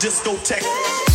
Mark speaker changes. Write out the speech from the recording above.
Speaker 1: discotheque.